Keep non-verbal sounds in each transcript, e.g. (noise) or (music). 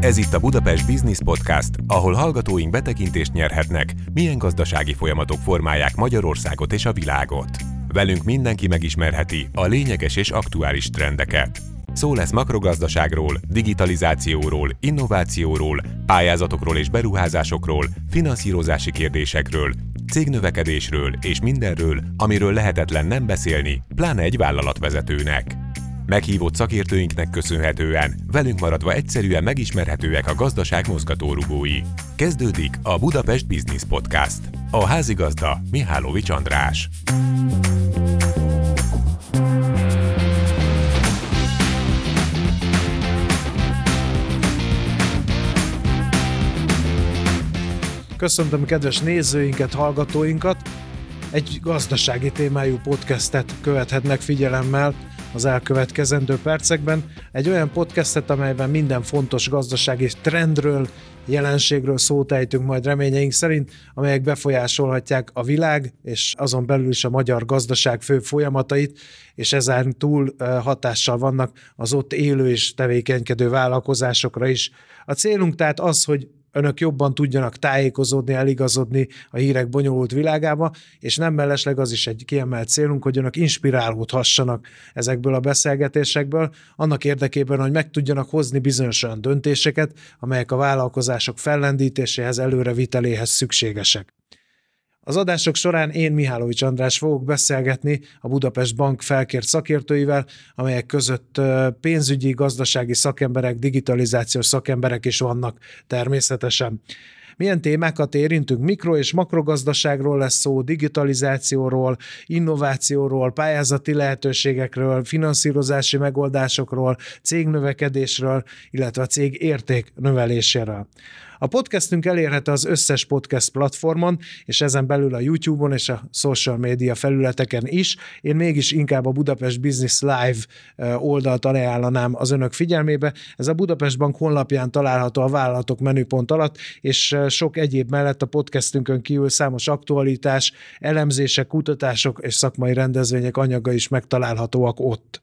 Ez itt a Budapest Business Podcast, ahol hallgatóink betekintést nyerhetnek, milyen gazdasági folyamatok formálják Magyarországot és a világot. Velünk mindenki megismerheti a lényeges és aktuális trendeket. Szó lesz makrogazdaságról, digitalizációról, innovációról, pályázatokról és beruházásokról, finanszírozási kérdésekről, cégnövekedésről és mindenről, amiről lehetetlen nem beszélni, pláne egy vállalatvezetőnek. Meghívott szakértőinknek köszönhetően velünk maradva egyszerűen megismerhetőek a gazdaság mozgatórugói. Kezdődik a Budapest Business Podcast. A házigazda Mihálovics András. Köszöntöm kedves nézőinket, hallgatóinkat! Egy gazdasági témájú podcastet követhetnek figyelemmel az elkövetkezendő percekben. Egy olyan podcastet, amelyben minden fontos gazdasági trendről, jelenségről szót ejtünk majd reményeink szerint, amelyek befolyásolhatják a világ, és azon belül is a magyar gazdaság fő folyamatait, és ezen túl hatással vannak az ott élő és tevékenykedő vállalkozásokra is. A célunk tehát az, hogy önök jobban tudjanak tájékozódni, eligazodni a hírek bonyolult világába, és nem mellesleg az is egy kiemelt célunk, hogy önök inspirálódhassanak ezekből a beszélgetésekből, annak érdekében, hogy meg tudjanak hozni bizonyos olyan döntéseket, amelyek a vállalkozások fellendítéséhez, előreviteléhez szükségesek. Az adások során én Mihálovics András fogok beszélgetni a Budapest Bank felkért szakértőivel, amelyek között pénzügyi, gazdasági szakemberek, digitalizációs szakemberek is vannak természetesen. Milyen témákat érintünk? Mikro- és makrogazdaságról lesz szó, digitalizációról, innovációról, pályázati lehetőségekről, finanszírozási megoldásokról, cégnövekedésről, illetve a cég érték növeléséről. A podcastünk elérhető az összes podcast platformon, és ezen belül a YouTube-on és a social media felületeken is. Én mégis inkább a Budapest Business Live oldalt ajánlanám az önök figyelmébe. Ez a Budapest Bank honlapján található a vállalatok menüpont alatt, és sok egyéb mellett a podcastünkön kívül számos aktualitás, elemzések, kutatások és szakmai rendezvények anyaga is megtalálhatóak ott.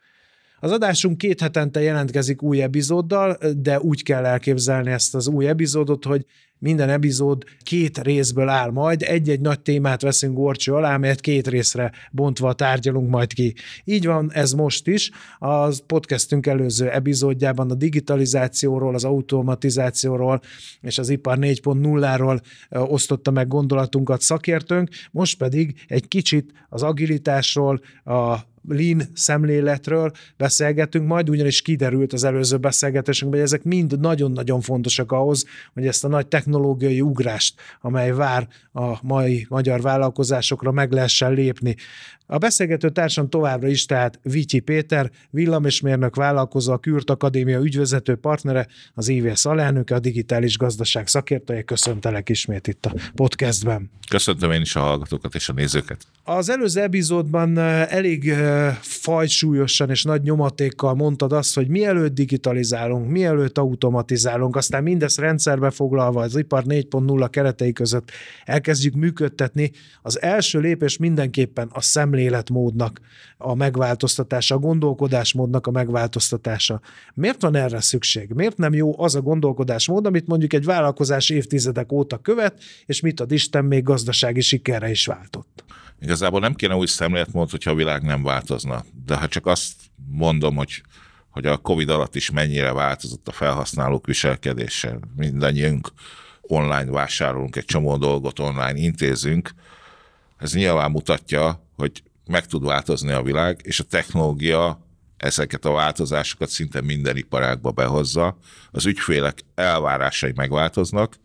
Az adásunk két hetente jelentkezik új epizóddal, de úgy kell elképzelni ezt az új epizódot, hogy minden epizód két részből áll majd, egy-egy nagy témát veszünk gorcső alá, melyet két részre bontva tárgyalunk majd ki. Így van ez most is. A podcastünk előző epizódjában a digitalizációról, az automatizációról és az ipar 4.0-ról osztotta meg gondolatunkat szakértőnk, most pedig egy kicsit az agilitásról, a lean szemléletről beszélgetünk majd, ugyanis kiderült az előző beszélgetésünkben, hogy ezek mind nagyon-nagyon fontosak ahhoz, hogy ezt a nagy technológiai ugrást, amely vár a mai magyar vállalkozásokra, meg lehessen lépni. A beszélgető társam továbbra is tehát Vityi Péter, villamosmérnök vállalkozó, a Kürt Akadémia ügyvezető partnere, az IVS alelnöke, a digitális gazdaság szakértője. Köszöntelek ismét itt a podcastben. Köszöntöm én is a hallgatókat és a nézőket. Az előző epizódban elég fajsúlyosan és nagy nyomatékkal mondtad azt, hogy mielőtt digitalizálunk, mielőtt automatizálunk, aztán mindezt rendszerbe foglalva az ipar 4.0 keretei között elkezdjük működtetni, az első lépés mindenképpen a szemléletmódnak a megváltoztatása, a gondolkodásmódnak a megváltoztatása. Miért van erre szükség? Miért nem jó az a gondolkodásmód, amit mondjuk egy vállalkozás évtizedek óta követ, és mit ad Isten még gazdasági sikerre is váltott? Igazából nem kéne új szemléletmód, hogyha a világ nem változna. De ha csak azt mondom, hogy hogy a Covid alatt is mennyire változott a felhasználók viselkedése. Mindannyiunk online vásárolunk, egy csomó dolgot online intézünk. Ez nyilván mutatja, hogy meg tud változni a világ, és a technológia ezeket a változásokat szinte minden iparágba behozza. Az ügyfélek elvárásai megváltoznak,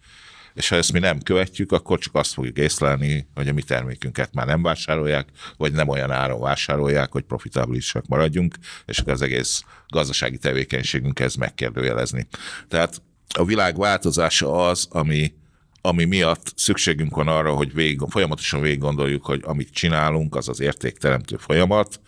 és ha ezt mi nem követjük, akkor csak azt fogjuk észlelni, hogy a mi termékünket már nem vásárolják, vagy nem olyan áron vásárolják, hogy profitabilisak maradjunk, és az egész gazdasági tevékenységünk ez megkérdőjelezni. Tehát a világ változása az, ami ami miatt szükségünk van arra, hogy végig, folyamatosan végig gondoljuk, hogy amit csinálunk, az az értékteremtő folyamat,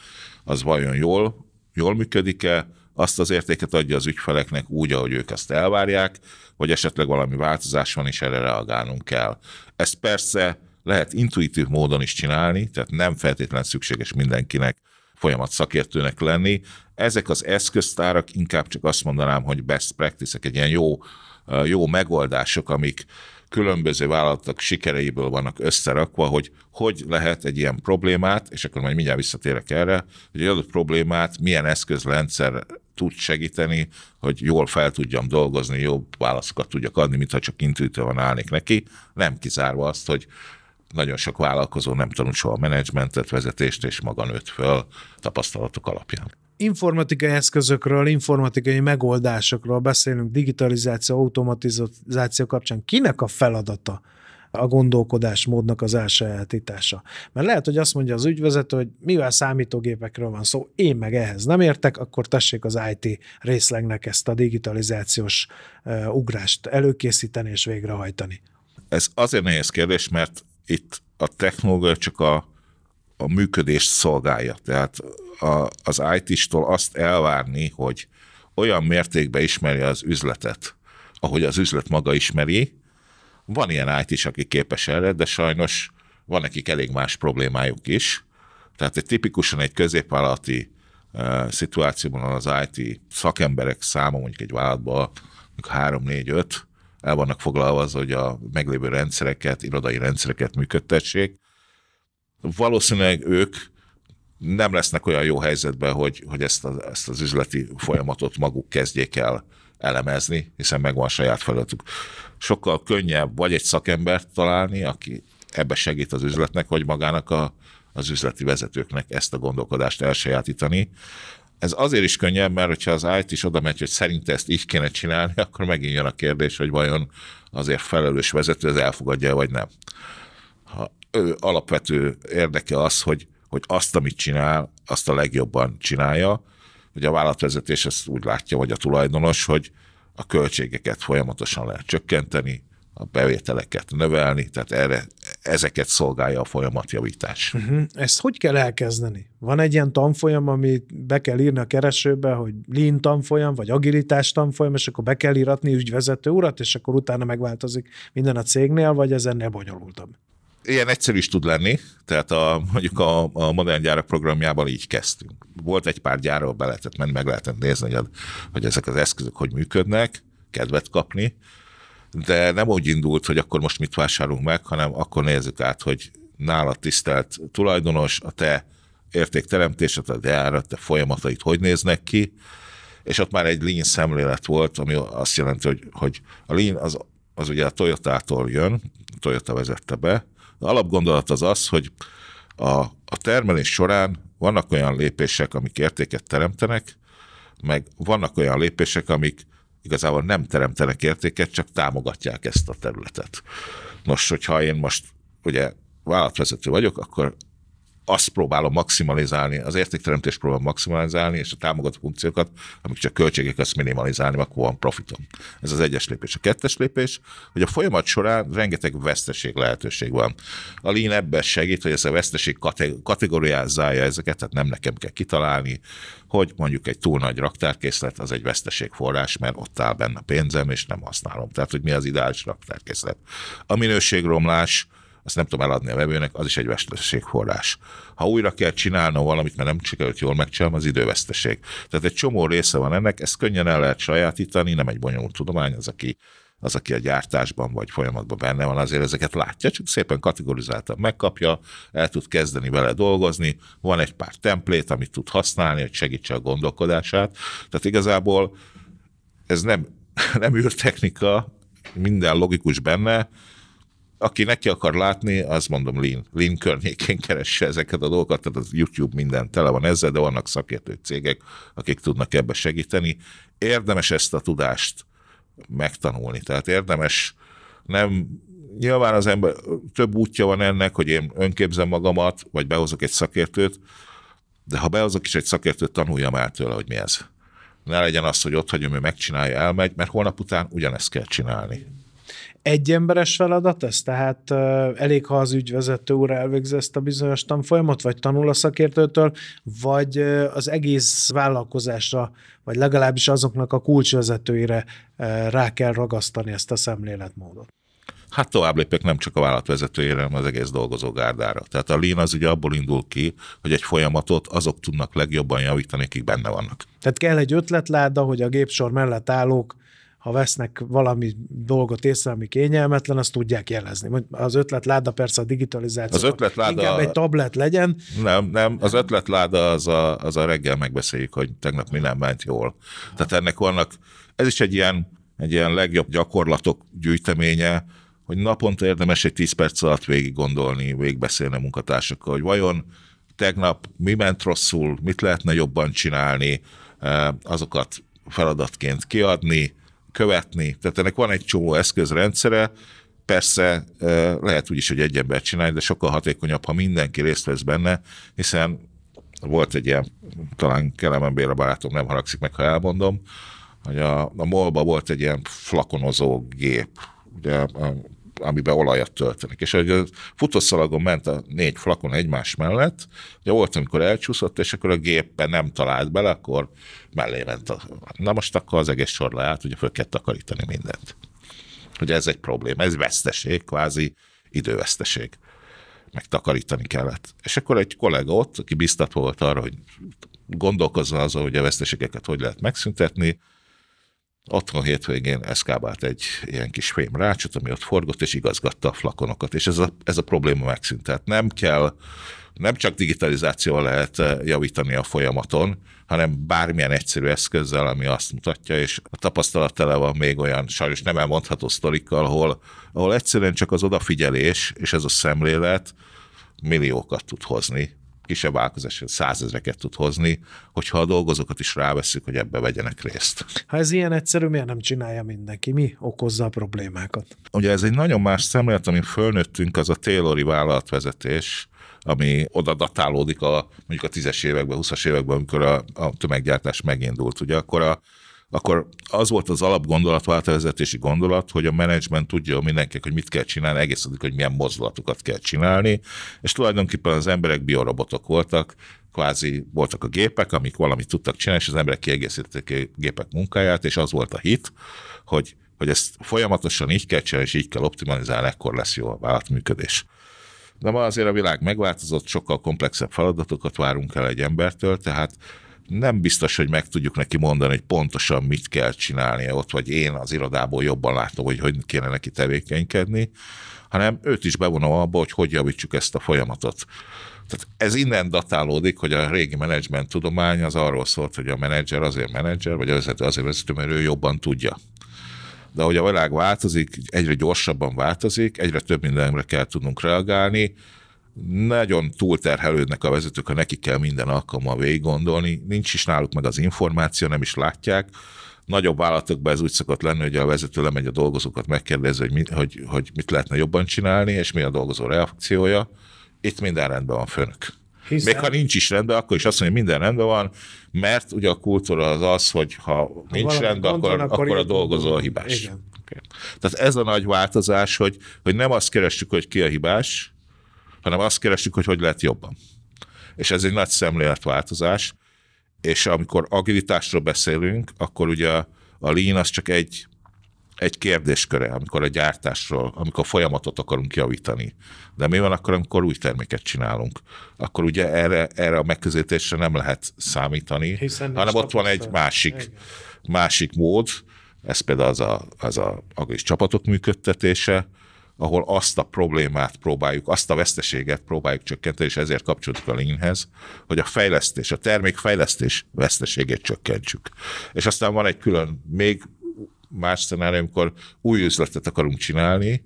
az vajon jól, jól működik-e, azt az értéket adja az ügyfeleknek úgy, ahogy ők ezt elvárják, vagy esetleg valami változás van, és erre reagálnunk kell. Ezt persze lehet intuitív módon is csinálni, tehát nem feltétlenül szükséges mindenkinek folyamat szakértőnek lenni. Ezek az eszköztárak inkább csak azt mondanám, hogy best practice egy ilyen jó jó megoldások, amik különböző vállalatok sikereiből vannak összerakva, hogy hogy lehet egy ilyen problémát, és akkor majd mindjárt visszatérek erre, hogy egy adott problémát milyen eszközrendszer tud segíteni, hogy jól fel tudjam dolgozni, jobb válaszokat tudjak adni, mintha csak intuitívan állnék neki, nem kizárva azt, hogy nagyon sok vállalkozó nem tanul soha menedzsmentet, vezetést, és maga nőtt föl tapasztalatok alapján informatikai eszközökről, informatikai megoldásokról beszélünk, digitalizáció, automatizáció kapcsán. Kinek a feladata a gondolkodásmódnak az elsajátítása? Mert lehet, hogy azt mondja az ügyvezető, hogy mivel számítógépekről van szó, én meg ehhez nem értek, akkor tessék az IT részlegnek ezt a digitalizációs ugrást előkészíteni és végrehajtani. Ez azért nehéz kérdés, mert itt a technológia csak a, a működést szolgálja. Tehát a, az IT-stól azt elvárni, hogy olyan mértékben ismeri az üzletet, ahogy az üzlet maga ismeri. Van ilyen IT is, aki képes erre, de sajnos van nekik elég más problémájuk is. Tehát egy tipikusan egy középvállalati uh, szituációban az IT szakemberek száma mondjuk egy vállalatban 3-4-5 el vannak foglalva az, hogy a meglévő rendszereket, irodai rendszereket működtessék. Valószínűleg ők nem lesznek olyan jó helyzetben, hogy, hogy ezt, a, ezt az üzleti folyamatot maguk kezdjék el elemezni, hiszen megvan saját feladatuk. Sokkal könnyebb vagy egy szakembert találni, aki ebbe segít az üzletnek, vagy magának a, az üzleti vezetőknek ezt a gondolkodást elsajátítani. Ez azért is könnyebb, mert hogyha az IT is oda megy, hogy szerint ezt így kéne csinálni, (laughs) akkor megint jön a kérdés, hogy vajon azért felelős vezető ez elfogadja, vagy nem. Ha ő alapvető érdeke az, hogy hogy azt, amit csinál, azt a legjobban csinálja, hogy a vállalatvezetés ezt úgy látja, vagy a tulajdonos, hogy a költségeket folyamatosan lehet csökkenteni, a bevételeket növelni, tehát erre, ezeket szolgálja a folyamatjavítás. Uh-huh. Ezt hogy kell elkezdeni? Van egy ilyen tanfolyam, amit be kell írni a keresőbe, hogy lean tanfolyam, vagy agilitás tanfolyam, és akkor be kell íratni ügyvezető urat, és akkor utána megváltozik minden a cégnél, vagy ez ennél bonyolultabb? Ilyen egyszerű is tud lenni, tehát a, mondjuk a, a modern gyárak programjában így kezdtünk. Volt egy pár gyár, ahol be lehetett menni, meg lehetett nézni, hogy, hogy ezek az eszközök hogy működnek, kedvet kapni, de nem úgy indult, hogy akkor most mit vásárolunk meg, hanem akkor nézzük át, hogy nála tisztelt tulajdonos, a te értékteremtésed, a gyárat, te folyamatait hogy néznek ki, és ott már egy lean szemlélet volt, ami azt jelenti, hogy, hogy a lean az, az ugye a Toyota-tól jön, Toyota vezette be, a alapgondolat az az, hogy a, a termelés során vannak olyan lépések, amik értéket teremtenek, meg vannak olyan lépések, amik igazából nem teremtenek értéket, csak támogatják ezt a területet. Nos, hogyha én most ugye vállalatvezető vagyok, akkor azt próbálom maximalizálni, az értékteremtést próbálom maximalizálni, és a támogató funkciókat, amik csak költségek, azt minimalizálni, akkor van profitom. Ez az egyes lépés. A kettes lépés, hogy a folyamat során rengeteg veszteség lehetőség van. A Lean ebben segít, hogy ez a veszteség kategóriázálja ezeket, tehát nem nekem kell kitalálni, hogy mondjuk egy túl nagy raktárkészlet az egy veszteségforrás, mert ott áll benne pénzem, és nem használom. Tehát, hogy mi az ideális raktárkészlet. A minőségromlás, azt nem tudom eladni a vevőnek, az is egy veszteségforrás. Ha újra kell csinálnom valamit, mert nem sikerült jól megcsinálni, az időveszteség. Tehát egy csomó része van ennek, ezt könnyen el lehet sajátítani, nem egy bonyolult tudomány, az, aki az, aki a gyártásban vagy folyamatban benne van, azért ezeket látja, csak szépen kategorizáltan megkapja, el tud kezdeni vele dolgozni, van egy pár templét, amit tud használni, hogy segítse a gondolkodását. Tehát igazából ez nem, (laughs) nem űrtechnika, minden logikus benne, aki neki akar látni, az mondom Lean, Lean környékén keresse ezeket a dolgokat, tehát az YouTube minden tele van ezzel, de vannak szakértő cégek, akik tudnak ebbe segíteni. Érdemes ezt a tudást megtanulni, tehát érdemes nem nyilván az ember több útja van ennek, hogy én önképzem magamat, vagy behozok egy szakértőt, de ha behozok is egy szakértőt, tanuljam el tőle, hogy mi ez. Ne legyen az, hogy ott hagyom, ő megcsinálja, elmegy, mert holnap után ugyanezt kell csinálni egyemberes feladat ez? Tehát elég, ha az ügyvezető úr elvégzi ezt a bizonyos tanfolyamot, vagy tanul a szakértőtől, vagy az egész vállalkozásra, vagy legalábbis azoknak a kulcsvezetőire rá kell ragasztani ezt a szemléletmódot. Hát tovább lépek nem csak a vállalatvezetőjére, hanem az egész dolgozógárdára. Tehát a Lean az ugye abból indul ki, hogy egy folyamatot azok tudnak legjobban javítani, akik benne vannak. Tehát kell egy ötletláda, hogy a gépsor mellett állók ha vesznek valami dolgot észre, ami kényelmetlen, azt tudják jelezni. Az ötletláda persze a digitalizáció. Az ötletláda... Inkább egy tablet legyen. Nem, nem, az ötletláda az a, az a reggel megbeszéljük, hogy tegnap mi nem ment jól. Tehát ennek vannak, ez is egy ilyen, egy ilyen legjobb gyakorlatok gyűjteménye, hogy naponta érdemes egy 10 perc alatt végig gondolni, végigbeszélni a munkatársakkal, hogy vajon tegnap mi ment rosszul, mit lehetne jobban csinálni, eh, azokat feladatként kiadni, követni. Tehát ennek van egy csomó eszközrendszere, persze eh, lehet úgy is, hogy egy ember csinálja, de sokkal hatékonyabb, ha mindenki részt vesz benne, hiszen volt egy ilyen, talán Kelemen Béla barátom nem haragszik meg, ha elmondom, hogy a, a molba volt egy ilyen flakonozó gép, ugye amiben olajat töltenek. És a futószalagon ment a négy flakon egymás mellett, ugye volt, amikor elcsúszott, és akkor a gépben nem talált bele, akkor mellé ment. A, na most akkor az egész sor leállt, ugye föl kell takarítani mindent. Ugye ez egy probléma, ez veszteség, kvázi időveszteség. Meg takarítani kellett. És akkor egy kollega ott, aki biztat volt arra, hogy gondolkozzon azon, hogy a veszteségeket hogy lehet megszüntetni, Otthon hétvégén eszkábált egy ilyen kis fém rácsot, ami ott forgott, és igazgatta a flakonokat, és ez a, ez a probléma megszűnt. Tehát nem kell, nem csak digitalizációval lehet eh, javítani a folyamaton, hanem bármilyen egyszerű eszközzel, ami azt mutatja, és a tapasztalat tele van még olyan sajnos nem elmondható sztorikkal, ahol, ahol egyszerűen csak az odafigyelés és ez a szemlélet milliókat tud hozni kisebb vállalkozás százezreket tud hozni, hogyha a dolgozókat is ráveszünk, hogy ebbe vegyenek részt. Ha ez ilyen egyszerű, miért nem csinálja mindenki? Mi okozza a problémákat? Ugye ez egy nagyon más szemlélet, amin fölnőttünk, az a Taylori vállalatvezetés, ami oda datálódik a, mondjuk a tízes években, 20-as években, amikor a, a tömeggyártás megindult. Ugye akkor a akkor az volt az alapgondolat, váltavezetési gondolat, hogy a menedzsment tudja mindenkinek, hogy mit kell csinálni, egész addig, hogy milyen mozdulatokat kell csinálni, és tulajdonképpen az emberek biorobotok voltak, kvázi voltak a gépek, amik valamit tudtak csinálni, és az emberek kiegészítették a gépek munkáját, és az volt a hit, hogy, hogy ezt folyamatosan így kell csinálni, és így kell optimalizálni, ekkor lesz jó a vállalatműködés. De ma azért a világ megváltozott, sokkal komplexebb feladatokat várunk el egy embertől, tehát nem biztos, hogy meg tudjuk neki mondani, hogy pontosan mit kell csinálnia ott, vagy én az irodából jobban látom, hogy hogy kéne neki tevékenykedni, hanem őt is bevonom abba, hogy hogy javítsuk ezt a folyamatot. Tehát ez innen datálódik, hogy a régi menedzsment tudomány az arról szólt, hogy a menedzser azért menedzser, vagy a vezető azért vezető, mert ő jobban tudja. De ahogy a világ változik, egyre gyorsabban változik, egyre több mindenre kell tudnunk reagálni, nagyon túlterhelődnek a vezetők, ha neki kell minden alkalommal végig gondolni, nincs is náluk meg az információ, nem is látják. Nagyobb vállalatokban ez úgy szokott lenni, hogy a vezető lemegy a dolgozókat, megkérdezi, hogy, mi, hogy, hogy mit lehetne jobban csinálni, és mi a dolgozó reakciója. Itt minden rendben van, főnök. Hiszen... Még ha nincs is rendben, akkor is azt mondja, hogy minden rendben van, mert ugye a kultúra az az, hogy ha, ha nincs rendben, akkor, akkor, akkor a dolgozó a hibás. Igen. Okay. Tehát ez a nagy változás, hogy, hogy nem azt keressük, hogy ki a hibás, hanem azt keresjük, hogy hogy lehet jobban. És ez egy nagy szemléletváltozás, és amikor agilitásról beszélünk, akkor ugye a lean az csak egy, egy kérdésköre, amikor a gyártásról, amikor a folyamatot akarunk javítani. De mi van akkor, amikor új terméket csinálunk? Akkor ugye erre, erre a megközelítésre nem lehet számítani, Hiszen hanem ott van egy másik, másik mód, ez például az a, az a agilis csapatok működtetése, ahol azt a problémát próbáljuk, azt a veszteséget próbáljuk csökkenteni, és ezért kapcsolódik a leanhez, hogy a fejlesztés, a termékfejlesztés veszteségét csökkentsük. És aztán van egy külön, még más szenárium, amikor új üzletet akarunk csinálni,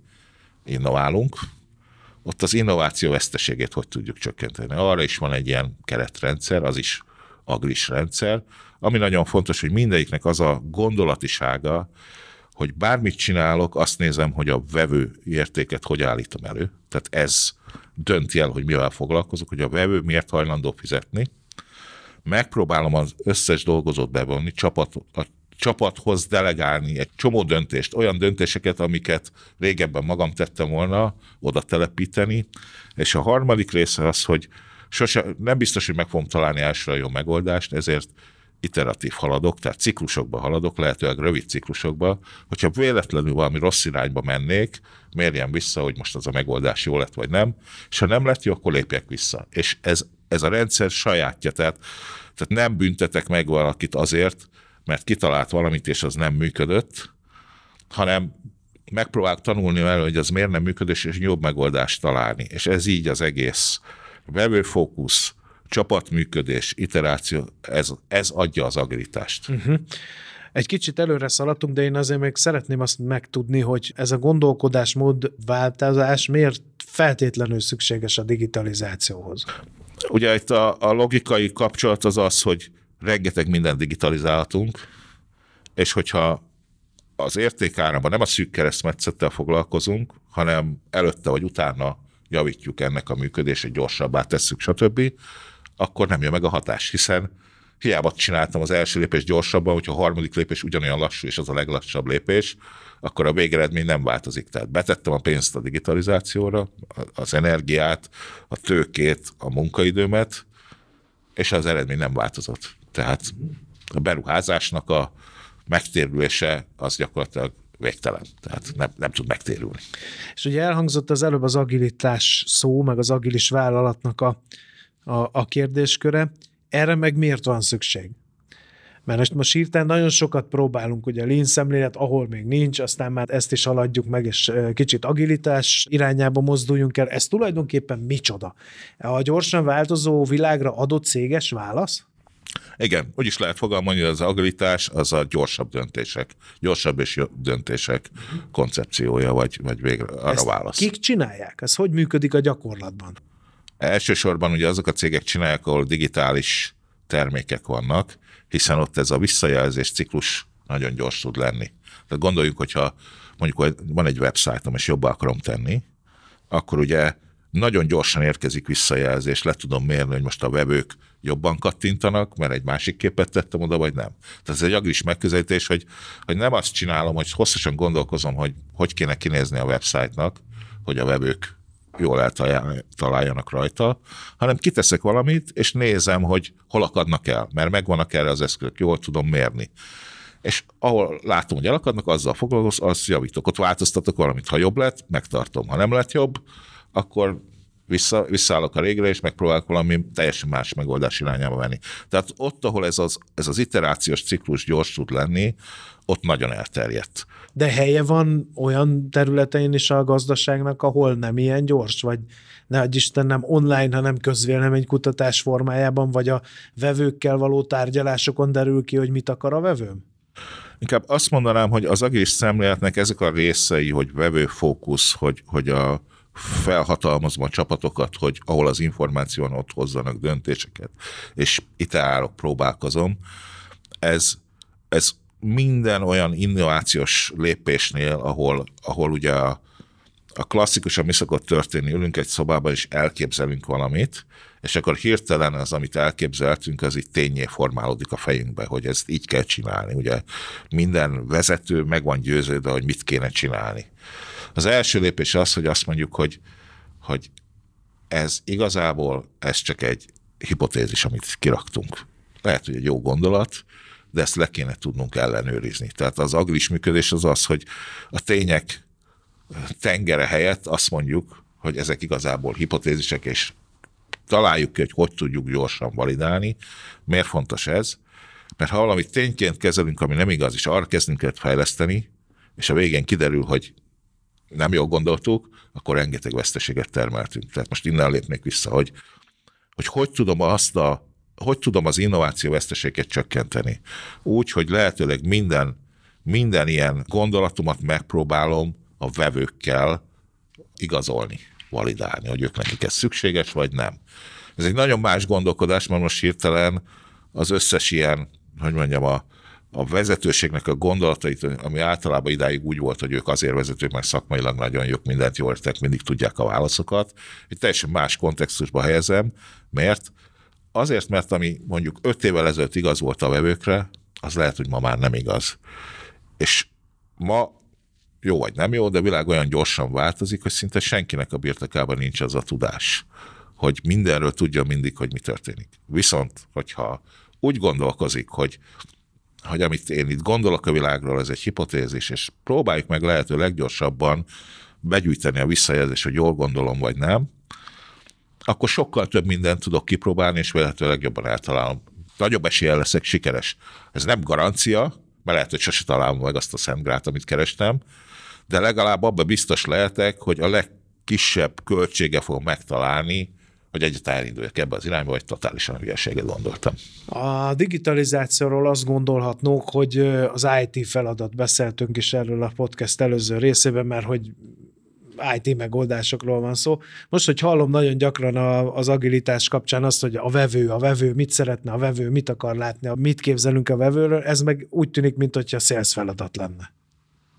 innoválunk, ott az innováció veszteségét hogy tudjuk csökkenteni. Arra is van egy ilyen keretrendszer, az is agris rendszer, ami nagyon fontos, hogy mindegyiknek az a gondolatisága, hogy bármit csinálok, azt nézem, hogy a vevő értéket hogy állítom elő. Tehát ez dönti el, hogy mivel foglalkozok, hogy a vevő miért hajlandó fizetni. Megpróbálom az összes dolgozót bevonni, csapat, a csapathoz delegálni egy csomó döntést, olyan döntéseket, amiket régebben magam tettem volna, oda telepíteni, és a harmadik része az, hogy sose, nem biztos, hogy meg fogom találni elsőre a jó megoldást, ezért iteratív haladok, tehát ciklusokba haladok, lehetőleg rövid ciklusokba, hogyha véletlenül valami rossz irányba mennék, mérjem vissza, hogy most az a megoldás jó lett, vagy nem, és ha nem lett jó, akkor lépjek vissza. És ez, ez a rendszer sajátja, tehát, tehát nem büntetek meg valakit azért, mert kitalált valamit, és az nem működött, hanem megpróbálok tanulni vele, hogy az miért nem működés, és jobb megoldást találni. És ez így az egész vevőfókusz, csapatműködés, iteráció, ez, ez adja az agilitást. Uh-huh. Egy kicsit előre szaladtunk, de én azért még szeretném azt megtudni, hogy ez a gondolkodásmód változás miért feltétlenül szükséges a digitalizációhoz? Ugye itt a, a logikai kapcsolat az az, hogy rengeteg minden digitalizálhatunk, és hogyha az értékárában nem a szűk keresztmetszettel foglalkozunk, hanem előtte vagy utána javítjuk ennek a működését, gyorsabbá tesszük, stb., akkor nem jön meg a hatás, hiszen hiába csináltam az első lépés gyorsabban, hogyha a harmadik lépés ugyanolyan lassú, és az a leglassabb lépés, akkor a végeredmény nem változik. Tehát betettem a pénzt a digitalizációra, az energiát, a tőkét, a munkaidőmet, és az eredmény nem változott. Tehát a beruházásnak a megtérülése az gyakorlatilag végtelen, tehát nem, nem tud megtérülni. És ugye elhangzott az előbb az agilitás szó, meg az agilis vállalatnak a, a, a kérdésköre. Erre meg miért van szükség? Mert most, most hirtelen nagyon sokat próbálunk, ugye a lean szemlélet, ahol még nincs, aztán már ezt is haladjuk meg, és kicsit agilitás irányába mozduljunk el. Ez tulajdonképpen micsoda? A gyorsan változó világra adott céges válasz? Igen, úgy is lehet fogalmazni, hogy az agilitás az a gyorsabb döntések, gyorsabb és jobb döntések koncepciója, vagy, vagy végre arra Ezt válasz. Kik csinálják? Ez hogy működik a gyakorlatban? Elsősorban ugye azok a cégek csinálják, ahol digitális termékek vannak, hiszen ott ez a visszajelzés ciklus nagyon gyors tud lenni. Tehát gondoljuk, hogyha mondjuk van egy websájtom, és jobban akarom tenni, akkor ugye nagyon gyorsan érkezik visszajelzés, le tudom mérni, hogy most a vevők jobban kattintanak, mert egy másik képet tettem oda, vagy nem. Tehát ez egy agilis megközelítés, hogy, hogy nem azt csinálom, hogy hosszasan gondolkozom, hogy hogy kéne kinézni a website-nak, hogy a vevők jól eltaláljanak rajta, hanem kiteszek valamit, és nézem, hogy hol akadnak el, mert megvannak erre az eszközök, jól tudom mérni. És ahol látom, hogy elakadnak, azzal foglalkozom, azt javítok. Ott változtatok valamit, ha jobb lett, megtartom. Ha nem lett jobb, akkor vissza, visszaállok a régre, és megpróbálok valami teljesen más megoldás irányába menni. Tehát ott, ahol ez az, ez az iterációs ciklus gyors tud lenni, ott nagyon elterjedt. De helye van olyan területein is a gazdaságnak, ahol nem ilyen gyors, vagy ne hogy Isten nem online, hanem kutatás formájában, vagy a vevőkkel való tárgyalásokon derül ki, hogy mit akar a vevőm? Inkább azt mondanám, hogy az agilis szemléletnek ezek a részei, hogy vevőfókusz, hogy, hogy a, felhatalmazom a csapatokat, hogy ahol az információn ott hozzanak döntéseket, és itt állok, próbálkozom. Ez, ez minden olyan innovációs lépésnél, ahol, ahol ugye a, a klasszikusan mi szokott történni, ülünk egy szobában, és elképzelünk valamit, és akkor hirtelen az, amit elképzeltünk, az itt tényé formálódik a fejünkbe, hogy ezt így kell csinálni. Ugye minden vezető meg van győződve, hogy mit kéne csinálni. Az első lépés az, hogy azt mondjuk, hogy, hogy ez igazából, ez csak egy hipotézis, amit kiraktunk. Lehet, hogy egy jó gondolat, de ezt le kéne tudnunk ellenőrizni. Tehát az agilis működés az az, hogy a tények tengere helyett azt mondjuk, hogy ezek igazából hipotézisek, és találjuk ki, hogy hogy tudjuk gyorsan validálni. Miért fontos ez? Mert ha valamit tényként kezelünk, ami nem igaz, és arra kezdünk el fejleszteni, és a végén kiderül, hogy nem jól gondoltuk, akkor rengeteg veszteséget termeltünk. Tehát most innen lépnék vissza, hogy hogy, hogy tudom azt a hogy tudom az innováció veszteséget csökkenteni? Úgy, hogy lehetőleg minden, minden ilyen gondolatomat megpróbálom a vevőkkel igazolni, validálni, hogy ők nekik ez szükséges, vagy nem. Ez egy nagyon más gondolkodás, mert most hirtelen az összes ilyen, hogy mondjam, a, a vezetőségnek a gondolatait, ami általában idáig úgy volt, hogy ők azért vezetők, mert szakmailag nagyon jók, mindent jól értek, mindig tudják a válaszokat. Egy teljesen más kontextusba helyezem, mert azért, mert ami mondjuk öt évvel ezelőtt igaz volt a vevőkre, az lehet, hogy ma már nem igaz. És ma jó vagy nem jó, de a világ olyan gyorsan változik, hogy szinte senkinek a birtokában nincs az a tudás, hogy mindenről tudja mindig, hogy mi történik. Viszont, hogyha úgy gondolkozik, hogy hogy amit én itt gondolok a világról, ez egy hipotézis, és próbáljuk meg lehető leggyorsabban begyűjteni a visszajelzést, hogy jól gondolom, vagy nem, akkor sokkal több mindent tudok kipróbálni, és lehetőleg jobban eltalálom. Nagyobb eséllyel leszek sikeres. Ez nem garancia, mert lehet, hogy sose találom meg azt a szentgrát, amit kerestem, de legalább abban biztos lehetek, hogy a legkisebb költsége fog megtalálni, hogy egyáltalán elinduljak ebbe az irányba, vagy totálisan hülyeséget gondoltam. A digitalizációról azt gondolhatnók, hogy az IT feladat, beszéltünk is erről a podcast előző részében, mert hogy IT megoldásokról van szó. Most, hogy hallom nagyon gyakran az agilitás kapcsán azt, hogy a vevő, a vevő mit szeretne, a vevő mit akar látni, mit képzelünk a vevőről, ez meg úgy tűnik, mint hogyha sales feladat lenne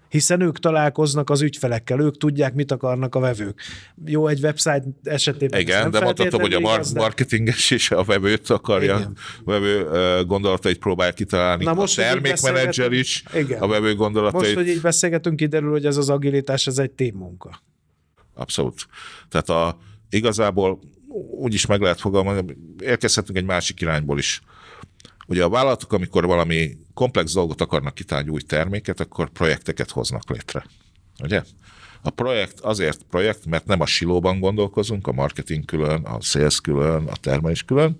hiszen ők találkoznak az ügyfelekkel, ők tudják, mit akarnak a vevők. Jó, egy website esetében Igen, de mondhatom, hogy a mar- marketinges (laughs) is a vevőt akarja, Igen. a vevő gondolatait próbál kitalálni. Na most, a termékmenedzser is Igen. a vevő gondolatait. Most, hogy így beszélgetünk, kiderül, hogy ez az agilitás, ez egy témunka. Abszolút. Tehát a, igazából úgy is meg lehet fogalmazni, érkezhetünk egy másik irányból is. Ugye a vállalatok, amikor valami komplex dolgot akarnak kitalálni új terméket, akkor projekteket hoznak létre. Ugye? A projekt azért projekt, mert nem a silóban gondolkozunk, a marketing külön, a sales külön, a termelés külön,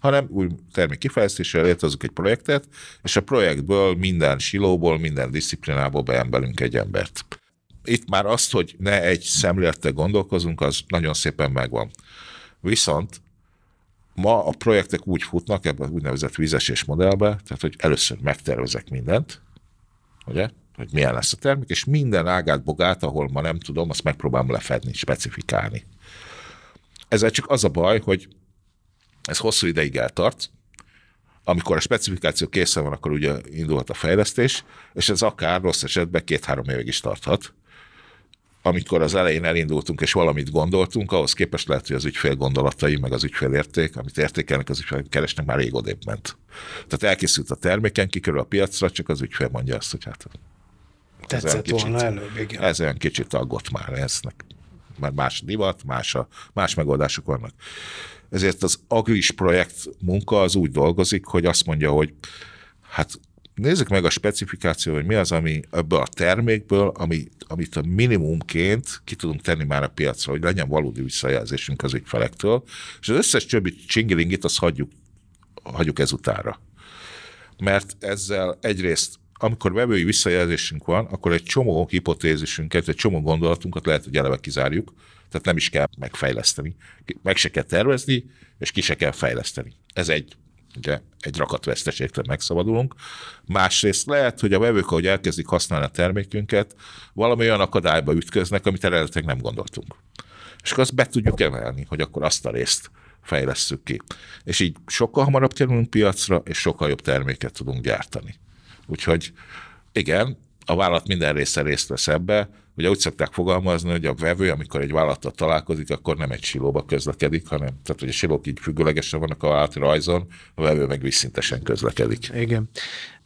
hanem új termék kifejlesztésre létrehozunk egy projektet, és a projektből minden silóból, minden disziplinából beembelünk egy embert. Itt már azt, hogy ne egy szemlélettel gondolkozunk, az nagyon szépen megvan. Viszont Ma a projektek úgy futnak ebben úgynevezett vízesés modellbe, tehát hogy először megtervezek mindent, ugye, hogy milyen lesz a termék, és minden ágát, bogát, ahol ma nem tudom, azt megpróbálom lefedni, specifikálni. Ezzel csak az a baj, hogy ez hosszú ideig eltart, amikor a specifikáció készen van, akkor ugye indulhat a fejlesztés, és ez akár rossz esetben két-három évig is tarthat amikor az elején elindultunk és valamit gondoltunk, ahhoz képest lehet, hogy az ügyfél gondolatai, meg az ügyfél érték, amit értékelnek, az ügyfél keresnek, már rég odébb ment. Tehát elkészült a terméken, kikerül a piacra, csak az ügyfél mondja azt, hogy hát Tetszett kicsit, volna előbb, igen. Ez olyan kicsit aggott már eznek. Mert más divat, más, a, más megoldások vannak. Ezért az Agris projekt munka az úgy dolgozik, hogy azt mondja, hogy hát nézzük meg a specifikáció, hogy mi az, ami ebből a termékből, ami, amit a minimumként ki tudunk tenni már a piacra, hogy legyen valódi visszajelzésünk az ügyfelektől, és az összes többi csingilingit azt hagyjuk, hagyjuk ezutára. Mert ezzel egyrészt amikor vevői visszajelzésünk van, akkor egy csomó hipotézisünket, egy csomó gondolatunkat lehet, hogy eleve kizárjuk, tehát nem is kell megfejleszteni. Meg se kell tervezni, és ki se kell fejleszteni. Ez egy ugye egy rakatveszteségtől megszabadulunk. Másrészt lehet, hogy a vevők, ahogy elkezdik használni a termékünket, valami olyan akadályba ütköznek, amit eredetileg nem gondoltunk. És akkor azt be tudjuk emelni, hogy akkor azt a részt fejlesszük ki. És így sokkal hamarabb kerülünk piacra, és sokkal jobb terméket tudunk gyártani. Úgyhogy igen, a vállalat minden része részt vesz ebbe, Ugye úgy szokták fogalmazni, hogy a vevő, amikor egy vállalattal találkozik, akkor nem egy silóba közlekedik, hanem tehát, hogy a silók így függőlegesen vannak a vállalati rajzon, a vevő meg visszintesen közlekedik. Igen.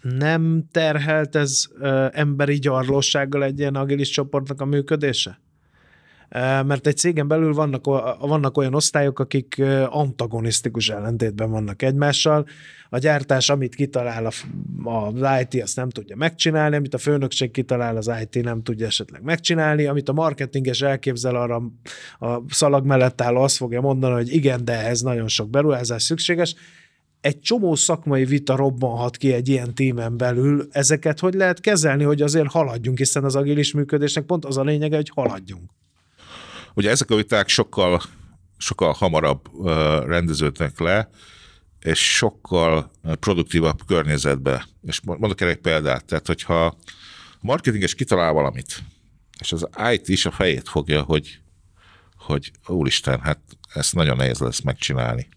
Nem terhelt ez ö, emberi gyarlósággal egy ilyen agilis csoportnak a működése? Mert egy cégen belül vannak, vannak olyan osztályok, akik antagonisztikus ellentétben vannak egymással. A gyártás, amit kitalál az IT, azt nem tudja megcsinálni, amit a főnökség kitalál, az IT nem tudja esetleg megcsinálni, amit a marketinges elképzel arra a szalag mellett álló azt fogja mondani, hogy igen, de ez nagyon sok beruházás szükséges egy csomó szakmai vita robbanhat ki egy ilyen tímen belül. Ezeket hogy lehet kezelni, hogy azért haladjunk, hiszen az agilis működésnek pont az a lényege, hogy haladjunk. Ugye ezek a viták sokkal, sokkal hamarabb rendeződnek le, és sokkal produktívabb környezetbe. És mondok egy példát, tehát hogyha a marketinges kitalál valamit, és az IT is a fejét fogja, hogy, hogy úristen, hát ezt nagyon nehéz lesz megcsinálni.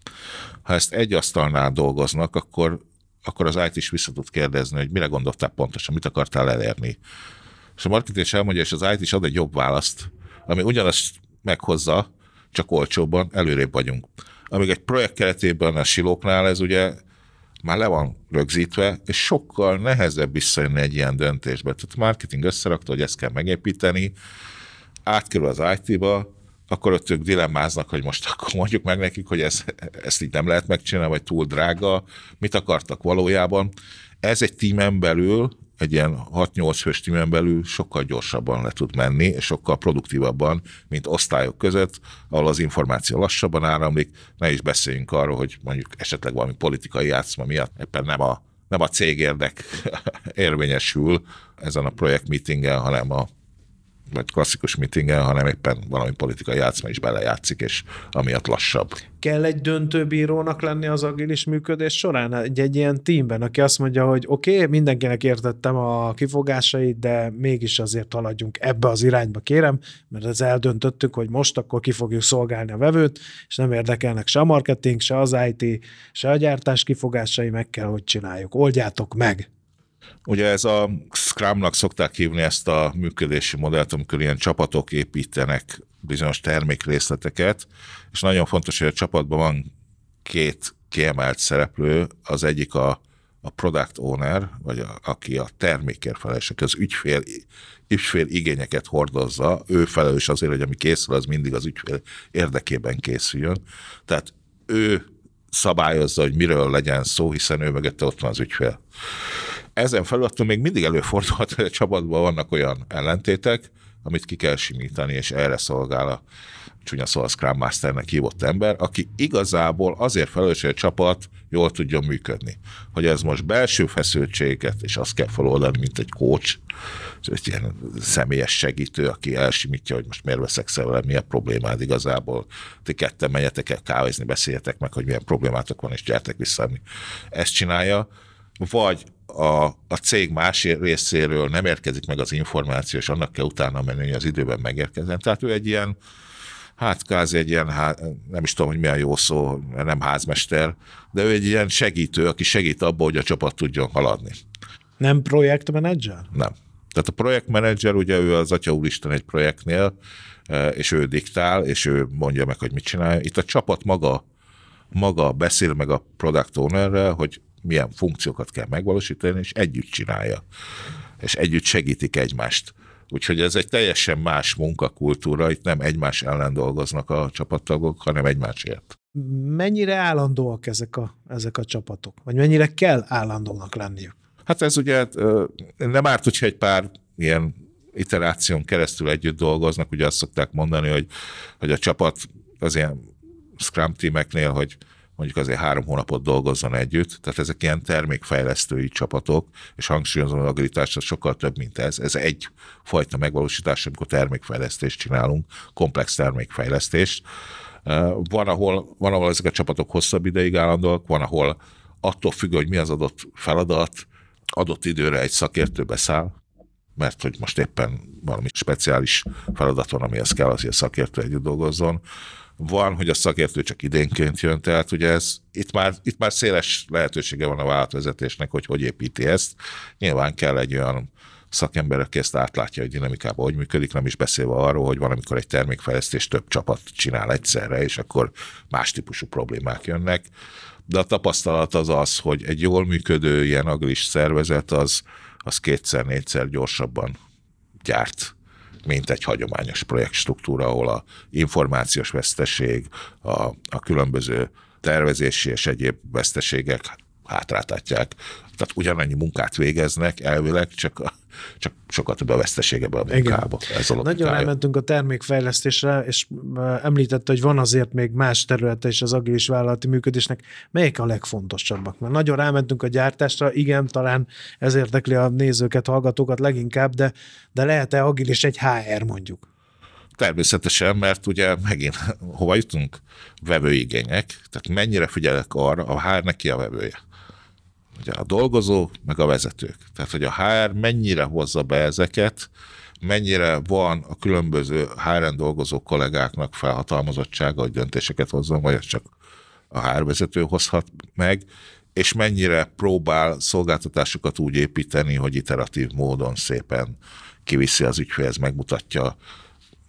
Ha ezt egy asztalnál dolgoznak, akkor, akkor az IT is vissza tud kérdezni, hogy mire gondoltál pontosan, mit akartál elérni. És a marketing is elmondja, és az IT is ad egy jobb választ, ami ugyanazt meghozza, csak olcsóbban előrébb vagyunk. Amíg egy projekt keretében a silóknál ez ugye már le van rögzítve, és sokkal nehezebb visszajönni egy ilyen döntésbe. Tehát marketing összerakta, hogy ezt kell megépíteni, átkerül az IT-ba, akkor ott ők dilemmáznak, hogy most akkor mondjuk meg nekik, hogy ez, ezt így nem lehet megcsinálni, vagy túl drága, mit akartak valójában. Ez egy tímen belül egy ilyen 6-8 fős tímen belül sokkal gyorsabban le tud menni, és sokkal produktívabban, mint osztályok között, ahol az információ lassabban áramlik. Ne is beszéljünk arról, hogy mondjuk esetleg valami politikai játszma miatt éppen nem a nem a cég érdek (laughs) érvényesül ezen a projekt meetingen, hanem a vagy klasszikus meetingen, hanem éppen valami politikai játszma is belejátszik, és amiatt lassabb. Kell egy döntőbírónak lenni az agilis működés során? Egy, egy ilyen teamben, aki azt mondja, hogy oké, okay, mindenkinek értettem a kifogásait, de mégis azért haladjunk ebbe az irányba, kérem, mert ez eldöntöttük, hogy most akkor ki fogjuk szolgálni a vevőt, és nem érdekelnek se a marketing, se az IT, se a gyártás kifogásai, meg kell, hogy csináljuk. Oldjátok meg! Ugye ez a Scrumnak szokták hívni ezt a működési modellt, amikor ilyen csapatok építenek bizonyos termékrészleteket, és nagyon fontos, hogy a csapatban van két kiemelt szereplő, az egyik a, a product owner, vagy a, aki a termékért felelős, az ügyfél, ügyfél igényeket hordozza, ő felelős azért, hogy ami készül, az mindig az ügyfél érdekében készüljön. Tehát ő szabályozza, hogy miről legyen szó, hiszen ő mögötte ott van az ügyfél. Ezen felül még mindig előfordulhat, hogy a csapatban vannak olyan ellentétek, amit ki kell simítani, és erre szolgál a csúnya szó a Scrum Masternek hívott ember, aki igazából azért felelős, hogy a csapat jól tudjon működni. Hogy ez most belső feszültséget, és azt kell feloldani, mint egy coach, egy ilyen személyes segítő, aki elsimítja, hogy most miért veszek vele, mi a problémád igazából. Ti ketten menjetek el kávézni, beszéljetek meg, hogy milyen problémátok van, és gyertek vissza. Ezt csinálja, vagy a, a cég más részéről nem érkezik meg az információ, és annak kell utána menni, hogy az időben megérkezzen. Tehát ő egy ilyen, hát kázi egy ilyen, hát, nem is tudom, hogy mi a jó szó, nem házmester, de ő egy ilyen segítő, aki segít abba, hogy a csapat tudjon haladni. Nem projektmenedzser? Nem. Tehát a projektmenedzser, ugye ő az Atya Úristen egy projektnél, e, és ő diktál, és ő mondja meg, hogy mit csinálja. Itt a csapat maga, maga beszél meg a product ownerrel, hogy milyen funkciókat kell megvalósítani, és együtt csinálja. És együtt segítik egymást. Úgyhogy ez egy teljesen más munkakultúra, itt nem egymás ellen dolgoznak a csapattagok, hanem egymásért. Mennyire állandóak ezek a, ezek a csapatok? Vagy mennyire kell állandónak lenniük? Hát ez ugye nem árt, hogyha egy pár ilyen iteráción keresztül együtt dolgoznak, ugye azt szokták mondani, hogy, hogy a csapat az ilyen Scrum teameknél, hogy mondjuk azért három hónapot dolgozzon együtt, tehát ezek ilyen termékfejlesztői csapatok, és hangsúlyozom, hogy agilitás az sokkal több, mint ez. Ez egy fajta megvalósítás, amikor termékfejlesztést csinálunk, komplex termékfejlesztést. Van ahol, van, ahol ezek a csapatok hosszabb ideig állandóak, van, ahol attól függ, hogy mi az adott feladat, adott időre egy szakértő beszáll, mert hogy most éppen valami speciális feladat van, amihez kell, az, hogy a szakértő együtt dolgozzon van, hogy a szakértő csak idénként jön, tehát ugye ez, itt, már, itt már széles lehetősége van a vállalatvezetésnek, hogy hogy építi ezt. Nyilván kell egy olyan szakember, aki ezt átlátja, hogy dinamikában hogy működik, nem is beszélve arról, hogy valamikor egy termékfejlesztés több csapat csinál egyszerre, és akkor más típusú problémák jönnek. De a tapasztalat az az, hogy egy jól működő ilyen agilis szervezet az, az kétszer-négyszer gyorsabban gyárt mint egy hagyományos projektstruktúra, ahol a információs veszteség, a, a különböző tervezési és egyéb veszteségek hátráltatják. Tehát ugyanannyi munkát végeznek elvileg, csak, csak sokat több a vesztesége a munkába. Ez a Nagyon elmentünk a termékfejlesztésre, és említette, hogy van azért még más területe is az agilis vállalati működésnek. Melyik a legfontosabbak? Mert nagyon rámentünk a gyártásra, igen, talán ez érdekli a nézőket, hallgatókat leginkább, de, de lehet-e agilis egy HR mondjuk? Természetesen, mert ugye megint hova jutunk? Vevőigények. Tehát mennyire figyelek arra, a HR neki a vevője ugye a dolgozó, meg a vezetők. Tehát, hogy a HR mennyire hozza be ezeket, mennyire van a különböző HR-en dolgozó kollégáknak felhatalmazottsága, hogy döntéseket hozzon, vagy csak a HR vezető hozhat meg, és mennyire próbál szolgáltatásokat úgy építeni, hogy iteratív módon szépen kiviszi az ügyfélhez, megmutatja,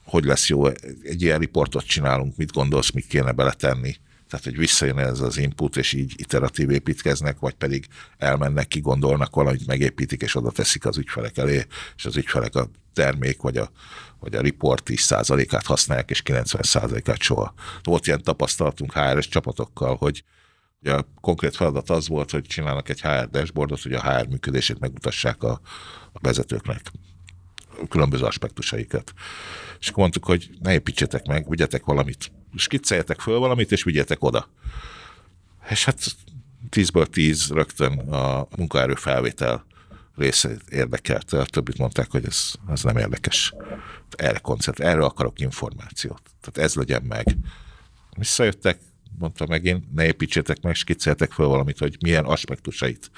hogy lesz jó, egy ilyen riportot csinálunk, mit gondolsz, mit kéne beletenni, tehát hogy visszajön ez az input, és így iteratív építkeznek, vagy pedig elmennek, kigondolnak valamit, megépítik, és oda teszik az ügyfelek elé, és az ügyfelek a termék, vagy a, vagy a report 10%-át használják, és 90%-át soha. Volt ilyen tapasztalatunk HR-es csapatokkal, hogy a konkrét feladat az volt, hogy csinálnak egy HR dashboardot, hogy a HR működését megmutassák a, a vezetőknek különböző aspektusaikat. És akkor mondtuk, hogy ne építsetek meg, vigyetek valamit skicceljetek föl valamit, és vigyetek oda. És hát tízből tíz rögtön a munkaerő felvétel részét érdekelte, a többit mondták, hogy ez, ez nem érdekes. Erre koncert, erre akarok információt. Tehát ez legyen meg. Visszajöttek, mondta megint, ne építsétek meg, skicceltek fel valamit, hogy milyen aspektusait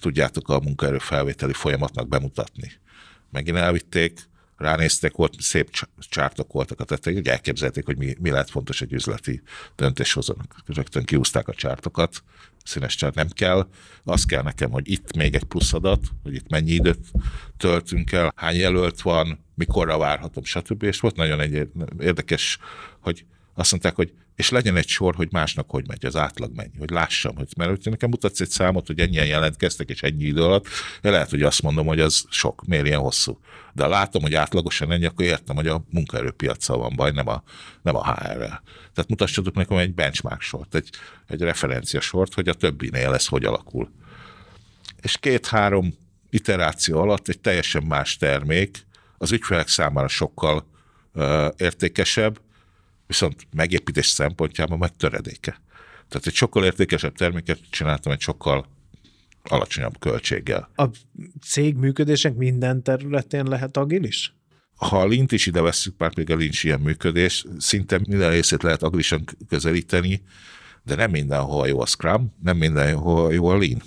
tudjátok a munkaerő felvételi folyamatnak bemutatni. Megint elvitték, ránéztek, ott szép csártok voltak a tetején, hogy elképzelték, hogy mi, mi lehet fontos egy üzleti döntéshozónak. Rögtön kiúzták a csártokat, színes csárt nem kell, az kell nekem, hogy itt még egy plusz adat, hogy itt mennyi időt töltünk el, hány jelölt van, mikorra várhatom, stb. És volt nagyon egy érdekes, hogy azt mondták, hogy és legyen egy sor, hogy másnak hogy megy, az átlag mennyi, hogy lássam, hogy, mert hogyha nekem mutatsz egy számot, hogy ennyien jelentkeztek, és ennyi idő alatt, lehet, hogy azt mondom, hogy az sok, miért ilyen hosszú. De ha látom, hogy átlagosan ennyi, akkor értem, hogy a munkaerőpiacsal van baj, nem a, nem a HR-rel. Tehát mutassatok nekem egy benchmark sort, egy, egy referencia sort, hogy a többinél ez hogy alakul. És két-három iteráció alatt egy teljesen más termék, az ügyfelek számára sokkal uh, értékesebb, viszont megépítés szempontjában meg töredéke. Tehát egy sokkal értékesebb terméket csináltam egy sokkal alacsonyabb költséggel. A cég működések minden területén lehet agilis? Ha a lint is ide vesszük, már pedig a lint ilyen működés, szinte minden részét lehet agilisan közelíteni, de nem mindenhol jó a Scrum, nem mindenhol jó a Lean.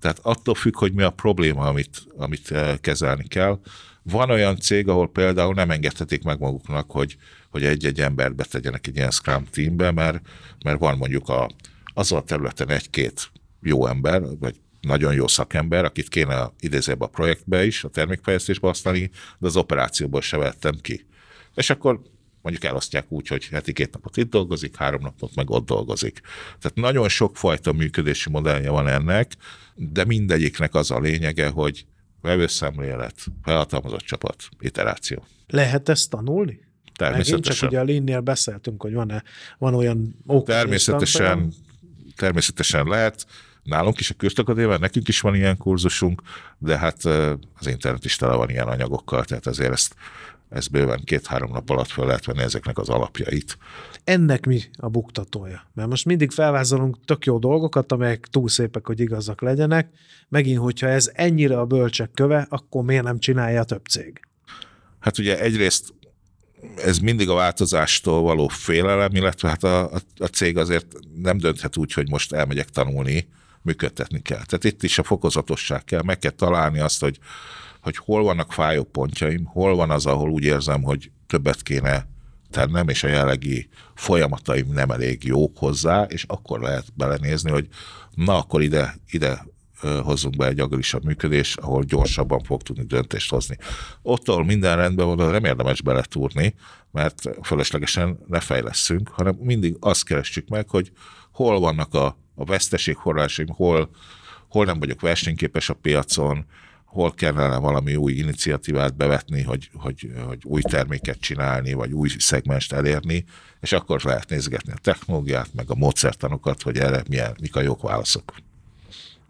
Tehát attól függ, hogy mi a probléma, amit, amit eh, kezelni kell. Van olyan cég, ahol például nem engedhetik meg maguknak, hogy, hogy egy-egy embert betegyenek egy ilyen Scrum teambe, mert, mert van mondjuk a, azon a területen egy-két jó ember, vagy nagyon jó szakember, akit kéne idézőbb a projektbe is, a termékfejlesztésbe használni, de az operációból se vettem ki. És akkor mondjuk elosztják úgy, hogy heti két napot itt dolgozik, három napot meg ott dolgozik. Tehát nagyon sokfajta működési modellje van ennek, de mindegyiknek az a lényege, hogy vevőszemlélet, felhatalmazott csapat, iteráció. Lehet ezt tanulni? Természetesen. Megint csak ugye a linnél beszéltünk, hogy van-e, van olyan ok. Természetesen, természetesen lehet. Nálunk is a Kürstakadémben, nekünk is van ilyen kurzusunk, de hát az internet is tele van ilyen anyagokkal, tehát azért ezt, ez bőven két-három nap alatt fel lehet venni ezeknek az alapjait. Ennek mi a buktatója? Mert most mindig felvázolunk tök jó dolgokat, amelyek túl szépek, hogy igazak legyenek. Megint, hogyha ez ennyire a bölcsek köve, akkor miért nem csinálja több cég? Hát ugye egyrészt ez mindig a változástól való félelem, illetve hát a, a, a cég azért nem dönthet úgy, hogy most elmegyek tanulni, működtetni kell. Tehát itt is a fokozatosság kell, meg kell találni azt, hogy, hogy hol vannak fájó pontjaim, hol van az, ahol úgy érzem, hogy többet kéne tennem, és a jelenlegi folyamataim nem elég jók hozzá, és akkor lehet belenézni, hogy na, akkor ide, ide hozzunk be egy agilisabb működés, ahol gyorsabban fog tudni döntést hozni. Ott, ahol minden rendben van, nem érdemes beletúrni, mert fölöslegesen ne fejleszünk, hanem mindig azt keressük meg, hogy hol vannak a, a veszteségforrásaim, hol, hol nem vagyok versenyképes a piacon, hol kellene valami új iniciatívát bevetni, hogy, hogy, hogy új terméket csinálni, vagy új szegmest elérni, és akkor lehet nézgetni a technológiát, meg a módszertanokat, hogy erre milyen, mik a jók válaszok.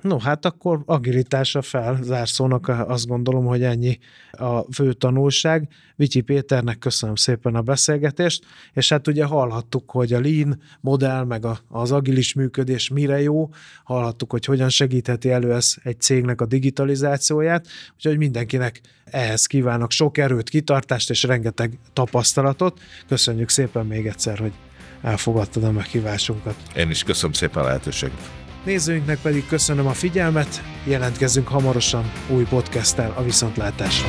No, hát akkor agilitásra fel zárszónak azt gondolom, hogy ennyi a fő tanulság. Vicsi Péternek köszönöm szépen a beszélgetést, és hát ugye hallhattuk, hogy a Lean modell, meg az agilis működés mire jó, hallhattuk, hogy hogyan segítheti elő ez egy cégnek a digitalizációját, úgyhogy mindenkinek ehhez kívánok sok erőt, kitartást és rengeteg tapasztalatot. Köszönjük szépen még egyszer, hogy elfogadtad a meghívásunkat. Én is köszönöm szépen a lehetőséget. Nézőinknek pedig köszönöm a figyelmet, jelentkezzünk hamarosan új podcasttel a viszontlátásra.